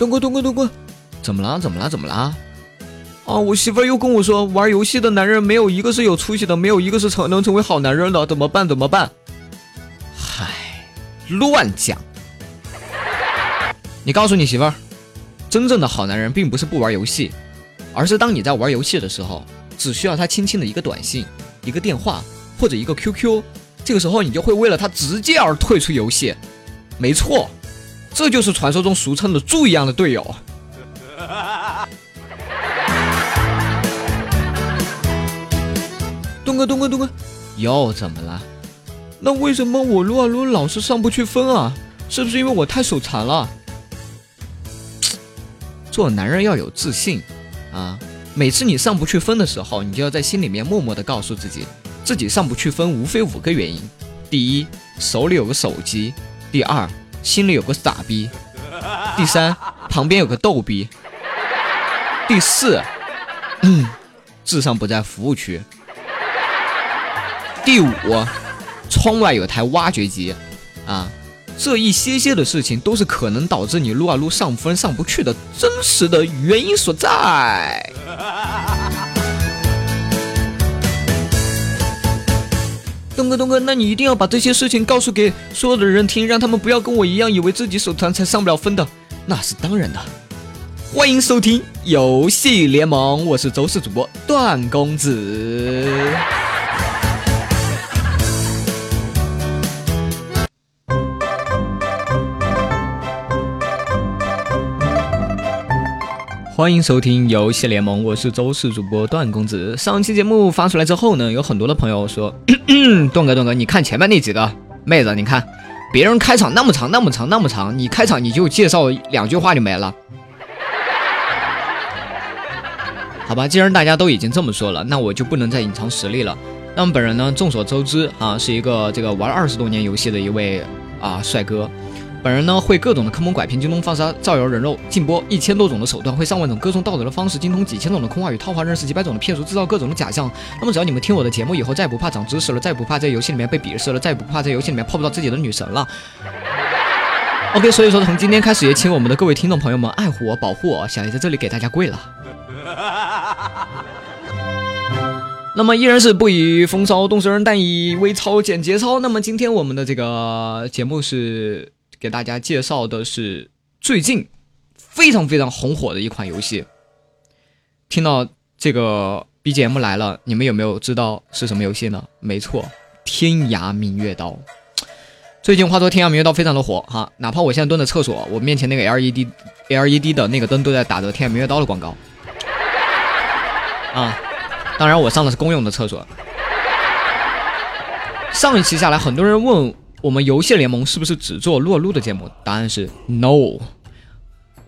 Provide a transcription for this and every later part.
东哥，东哥，东哥，怎么了？怎么了？怎么了？啊，我媳妇儿又跟我说，玩游戏的男人没有一个是有出息的，没有一个是成能成为好男人的，怎么办？怎么办？嗨，乱讲！你告诉你媳妇儿，真正的好男人并不是不玩游戏，而是当你在玩游戏的时候，只需要他轻轻的一个短信、一个电话或者一个 QQ，这个时候你就会为了他直接而退出游戏。没错，这就是传说中俗称的猪一样的队友。东哥，东哥，东哥，又怎么了？那为什么我撸啊撸老是上不去分啊？是不是因为我太手残了？做男人要有自信啊！每次你上不去分的时候，你就要在心里面默默的告诉自己，自己上不去分无非五个原因：第一，手里有个手机；第二，心里有个傻逼；第三，旁边有个逗逼；第四，嗯，智商不在服务区。第五，窗外有台挖掘机，啊，这一些些的事情都是可能导致你撸啊撸上分上不去的真实的原因所在。东哥，东哥，那你一定要把这些事情告诉给所有的人听，让他们不要跟我一样，以为自己手残才上不了分的，那是当然的。欢迎收听游戏联盟，我是周四主播段公子。欢迎收听游戏联盟，我是周四主播段公子。上期节目发出来之后呢，有很多的朋友说，段哥段哥，你看前面那几个妹子，你看别人开场那么长那么长那么长，你开场你就介绍两句话就没了。好吧，既然大家都已经这么说了，那我就不能再隐藏实力了。那么本人呢，众所周知啊，是一个这个玩二十多年游戏的一位啊帅哥。本人呢会各种的坑蒙拐骗、精通放杀、造谣人肉、禁播一千多种的手段，会上万种歌颂道德的方式，精通几千种的空话与套话，认识几百种的骗术，制造各种的假象。那么只要你们听我的节目以后，再也不怕长知识了，再也不怕在游戏里面被鄙视了，再也不怕在游戏里面泡不到自己的女神了。OK，所以说从今天开始，也请我们的各位听众朋友们爱护我、保护我，小爷在这里给大家跪了。那么依然是不以风骚动世人，但以微操简节操。那么今天我们的这个节目是。给大家介绍的是最近非常非常红火的一款游戏。听到这个 BGM 来了，你们有没有知道是什么游戏呢？没错，《天涯明月刀》。最近话说《天涯明月刀》非常的火哈，哪怕我现在蹲在厕所，我面前那个 LED LED 的那个灯都在打着《天涯明月刀》的广告。啊，当然我上的是公用的厕所。上一期下来，很多人问。我们游戏联盟是不是只做撸啊撸的节目？答案是 no。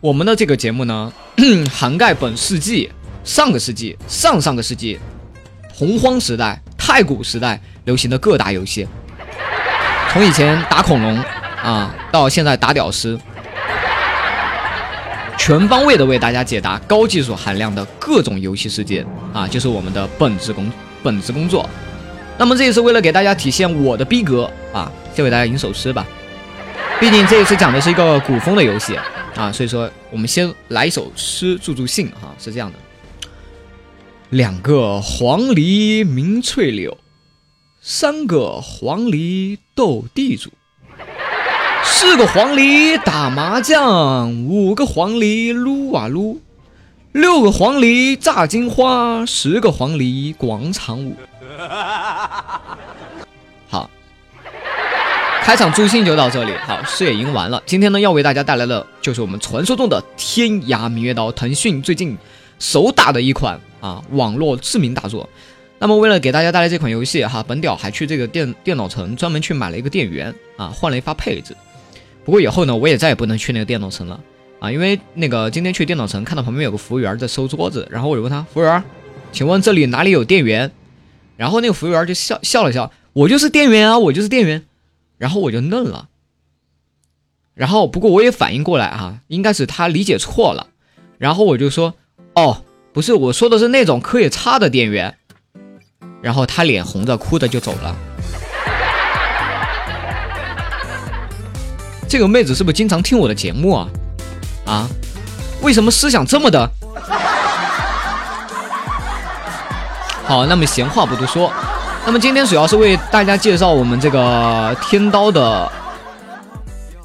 我们的这个节目呢，涵盖本世纪、上个世纪、上上个世纪、洪荒时代、太古时代流行的各大游戏，从以前打恐龙啊，到现在打屌丝，全方位的为大家解答高技术含量的各种游戏世界啊，就是我们的本职工本职工作。那么这也是为了给大家体现我的逼格啊。先给大家吟首诗吧，毕竟这一次讲的是一个古风的游戏啊，所以说我们先来一首诗助助兴哈，是这样的：两个黄鹂鸣翠柳，三个黄鹂斗地主，四个黄鹂打麻将，五个黄鹂撸啊撸，六个黄鹂炸金花，十个黄鹂广场舞。开场助兴就到这里，好，事也赢完了。今天呢，要为大家带来的就是我们传说中的《天涯明月刀》，腾讯最近手打的一款啊网络知名大作。那么为了给大家带来这款游戏哈，本屌还去这个电电脑城专门去买了一个电源啊，换了一发配置。不过以后呢，我也再也不能去那个电脑城了啊，因为那个今天去电脑城看到旁边有个服务员在收桌子，然后我就问他服务员，请问这里哪里有电源？然后那个服务员就笑笑了笑，我就是电源啊，我就是电源。然后我就愣了，然后不过我也反应过来哈，应该是他理解错了，然后我就说，哦，不是，我说的是那种可以插的电源，然后他脸红着哭着就走了。这个妹子是不是经常听我的节目啊？啊，为什么思想这么的？好，那么闲话不多说，那么今天主要是为大家介绍我们这个天刀的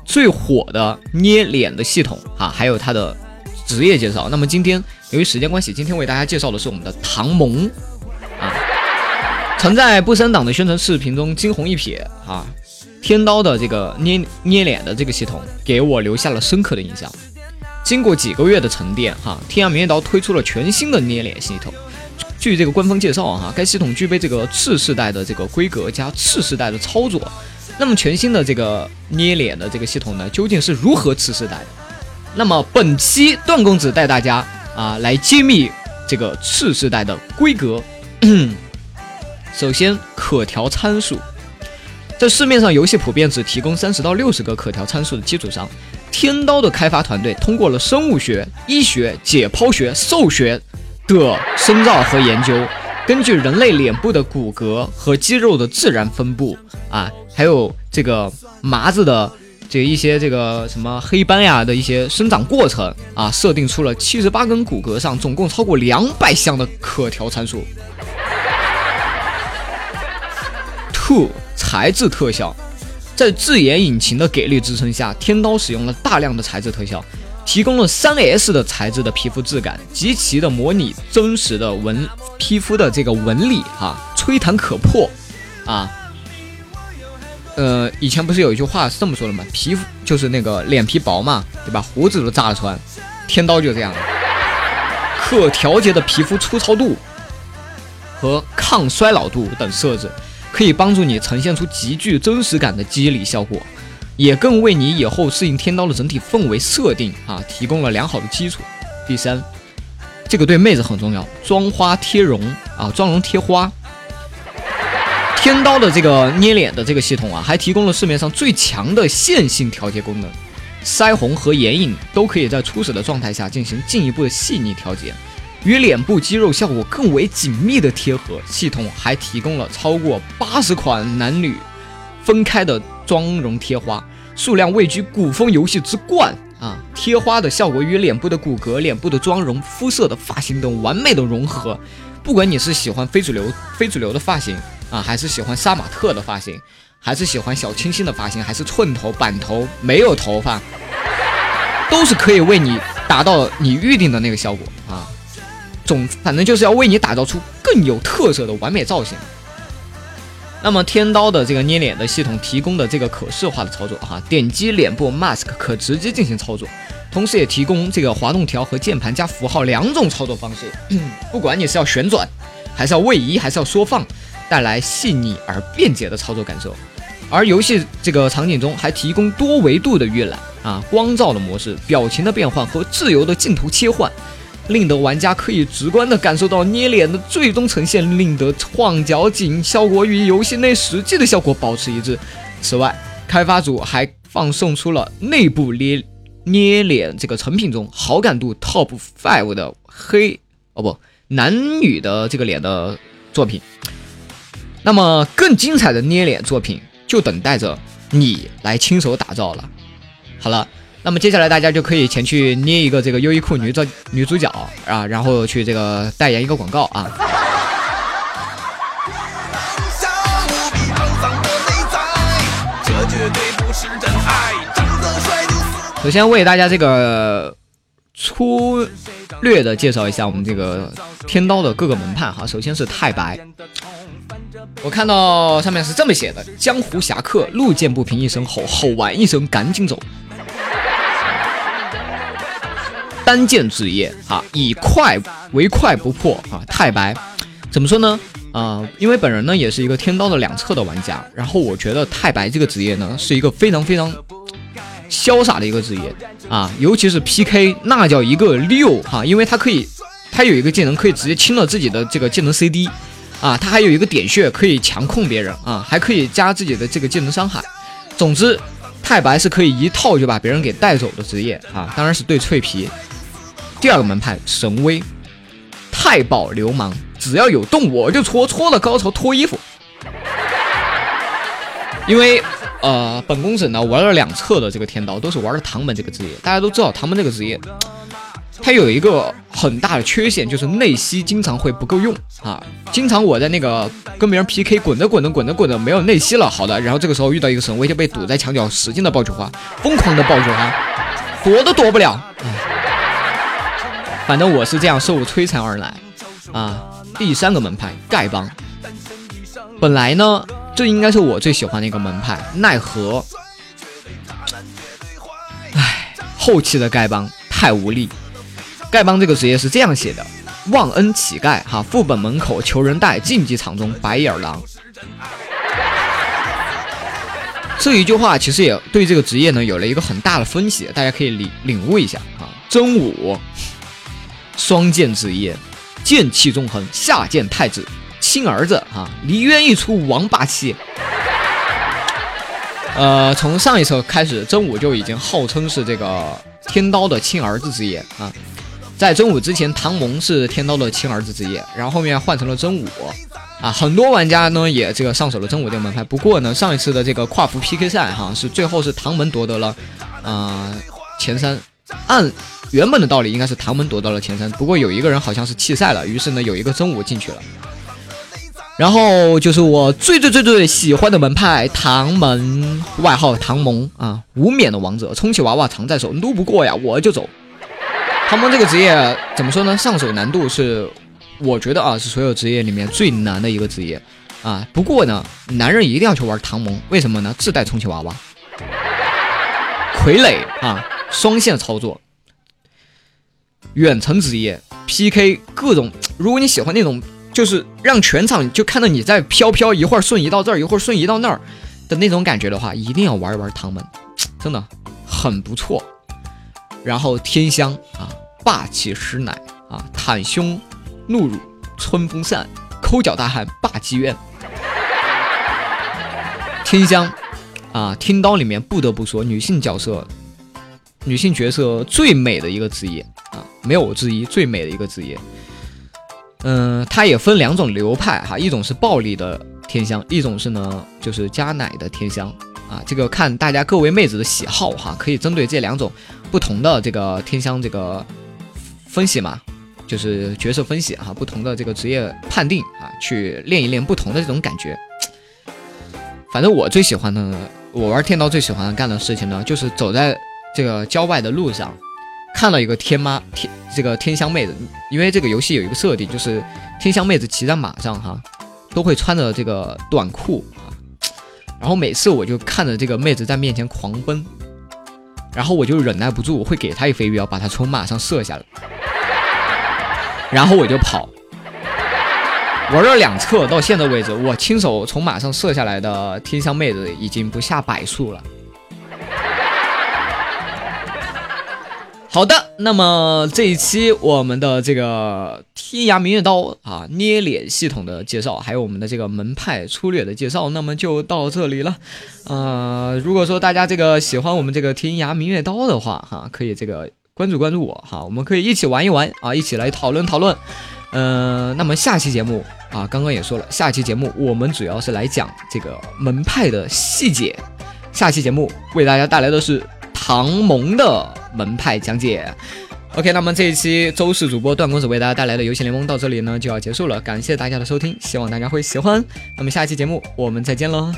最火的捏脸的系统啊，还有它的职业介绍。那么今天由于时间关系，今天为大家介绍的是我们的唐蒙啊，曾在不生党的宣传视频中惊鸿一瞥啊，天刀的这个捏捏脸的这个系统给我留下了深刻的印象。经过几个月的沉淀，哈，天涯明月刀推出了全新的捏脸系统。据这个官方介绍啊，该系统具备这个次世代的这个规格加次世代的操作。那么全新的这个捏脸的这个系统呢，究竟是如何次世代的？那么本期段公子带大家啊来揭秘这个次世代的规格。首先，可调参数，在市面上游戏普遍只提供三十到六十个可调参数的基础上，天刀的开发团队通过了生物学、医学、解剖学、兽学。的深造和研究，根据人类脸部的骨骼和肌肉的自然分布啊，还有这个麻子的这一些这个什么黑斑呀的一些生长过程啊，设定出了七十八根骨骼上总共超过两百项的可调参数。Two 材质特效，在自研引擎的给力支撑下，天刀使用了大量的材质特效。提供了三 S 的材质的皮肤质感，极其的模拟真实的纹皮肤的这个纹理哈，吹弹可破啊。呃，以前不是有一句话是这么说的吗？皮肤就是那个脸皮薄嘛，对吧？胡子都扎得穿。天刀就这样，可调节的皮肤粗糙度和抗衰老度等设置，可以帮助你呈现出极具真实感的肌理效果。也更为你以后适应天刀的整体氛围设定啊提供了良好的基础。第三，这个对妹子很重要，妆花贴容啊，妆容贴花。天刀的这个捏脸的这个系统啊，还提供了市面上最强的线性调节功能，腮红和眼影都可以在初始的状态下进行进一步的细腻调节，与脸部肌肉效果更为紧密的贴合。系统还提供了超过八十款男女分开的。妆容贴花数量位居古风游戏之冠啊！贴花的效果与脸部的骨骼、脸部的妆容、肤色的发型等完美的融合。不管你是喜欢非主流、非主流的发型啊，还是喜欢杀马特的发型，还是喜欢小清新的发型，还是寸头、板头、没有头发，都是可以为你达到你预定的那个效果啊！总反正就是要为你打造出更有特色的完美造型。那么天刀的这个捏脸的系统提供的这个可视化的操作哈，点击脸部 mask 可直接进行操作，同时也提供这个滑动条和键盘加符号两种操作方式。不管你是要旋转，还是要位移，还是要缩放，带来细腻而便捷的操作感受。而游戏这个场景中还提供多维度的预览啊，光照的模式、表情的变换和自由的镜头切换。令得玩家可以直观地感受到捏脸的最终呈现，令得晃脚景效果与游戏内实际的效果保持一致。此外，开发组还放送出了内部捏捏脸这个成品中好感度 Top Five 的黑哦不男女的这个脸的作品。那么更精彩的捏脸作品就等待着你来亲手打造了。好了。那么接下来大家就可以前去捏一个这个优衣库女主女主角啊，然后去这个代言一个广告啊。首先为大家这个粗略的介绍一下我们这个天刀的各个门派哈。首先是太白，我看到上面是这么写的：江湖侠客，路见不平一声吼，吼完一声赶紧走。单剑职业啊，以快为快不破啊！太白怎么说呢？啊，因为本人呢也是一个天刀的两侧的玩家，然后我觉得太白这个职业呢是一个非常非常潇洒的一个职业啊，尤其是 PK 那叫一个六哈，因为他可以，他有一个技能可以直接清了自己的这个技能 CD 啊，他还有一个点穴可以强控别人啊，还可以加自己的这个技能伤害。总之，太白是可以一套就把别人给带走的职业啊，当然是对脆皮。第二个门派神威，太保流氓，只要有动我就戳，戳了高潮脱衣服。因为呃，本公子呢玩了两侧的这个天刀，都是玩的唐门这个职业。大家都知道唐门这个职业，它有一个很大的缺陷，就是内吸经常会不够用啊。经常我在那个跟别人 PK，滚着滚着滚着滚着没有内吸了，好的，然后这个时候遇到一个神威就被堵在墙角，使劲的爆菊花，疯狂的爆菊花，躲都躲不了。反正我是这样受摧残而来啊。第三个门派丐帮，本来呢这应该是我最喜欢的一个门派，奈何，唉，后期的丐帮太无力。丐帮这个职业是这样写的：忘恩乞丐，哈，副本门口求人带，竞技场中白眼狼。这一句话其实也对这个职业呢有了一个很大的分析，大家可以领领悟一下啊。真武，双剑职业，剑气纵横，下剑太子，亲儿子啊，梨渊一出王霸气。呃，从上一次开始，真武就已经号称是这个天刀的亲儿子职业啊。在真武之前，唐蒙是天刀的亲儿子职业，然后后面换成了真武，啊，很多玩家呢也这个上手了真武这个门派。不过呢，上一次的这个跨服 PK 赛哈，是最后是唐门夺得了，呃，前三。按原本的道理，应该是唐门夺到了前三。不过有一个人好像是弃赛了，于是呢，有一个真武进去了。然后就是我最最最最喜欢的门派唐门，外号唐蒙啊，无冕的王者，充气娃娃常在手，撸不过呀我就走。唐蒙这个职业怎么说呢？上手难度是，我觉得啊是所有职业里面最难的一个职业啊。不过呢，男人一定要去玩唐蒙，为什么呢？自带充气娃娃，傀儡啊，双线操作，远程职业 PK 各种。如果你喜欢那种，就是让全场就看到你在飘飘，一会儿瞬移到这儿，一会儿瞬移到那儿的那种感觉的话，一定要玩一玩唐门，真的很不错。然后天香啊，霸气师奶啊，袒胸怒乳，春风扇，抠脚大汉，霸气院。天香啊，听刀里面不得不说女性角色，女性角色最美的一个职业啊，没有之一，最美的一个职业。嗯，它也分两种流派哈，一种是暴力的天香，一种是呢就是加奶的天香。啊，这个看大家各位妹子的喜好哈，可以针对这两种不同的这个天香这个分析嘛，就是角色分析哈，不同的这个职业判定啊，去练一练不同的这种感觉。反正我最喜欢的，我玩天刀最喜欢干的事情呢，就是走在这个郊外的路上，看到一个天妈天这个天香妹子，因为这个游戏有一个设定，就是天香妹子骑在马上哈，都会穿着这个短裤啊。然后每次我就看着这个妹子在面前狂奔，然后我就忍耐不住，会给她一飞镖，把她从马上射下来，然后我就跑。玩了两侧，到现在为止，我亲手从马上射下来的天香妹子已经不下百数了。好的，那么这一期我们的这个天涯明月刀啊捏脸系统的介绍，还有我们的这个门派粗略的介绍，那么就到这里了。呃，如果说大家这个喜欢我们这个天涯明月刀的话，哈，可以这个关注关注我哈，我们可以一起玩一玩啊，一起来讨论讨论。嗯，那么下期节目啊，刚刚也说了，下期节目我们主要是来讲这个门派的细节。下期节目为大家带来的是唐蒙的。门派讲解，OK，那么这一期周四主播段公子为大家带来的游戏联盟到这里呢就要结束了，感谢大家的收听，希望大家会喜欢。那么下期节目我们再见喽。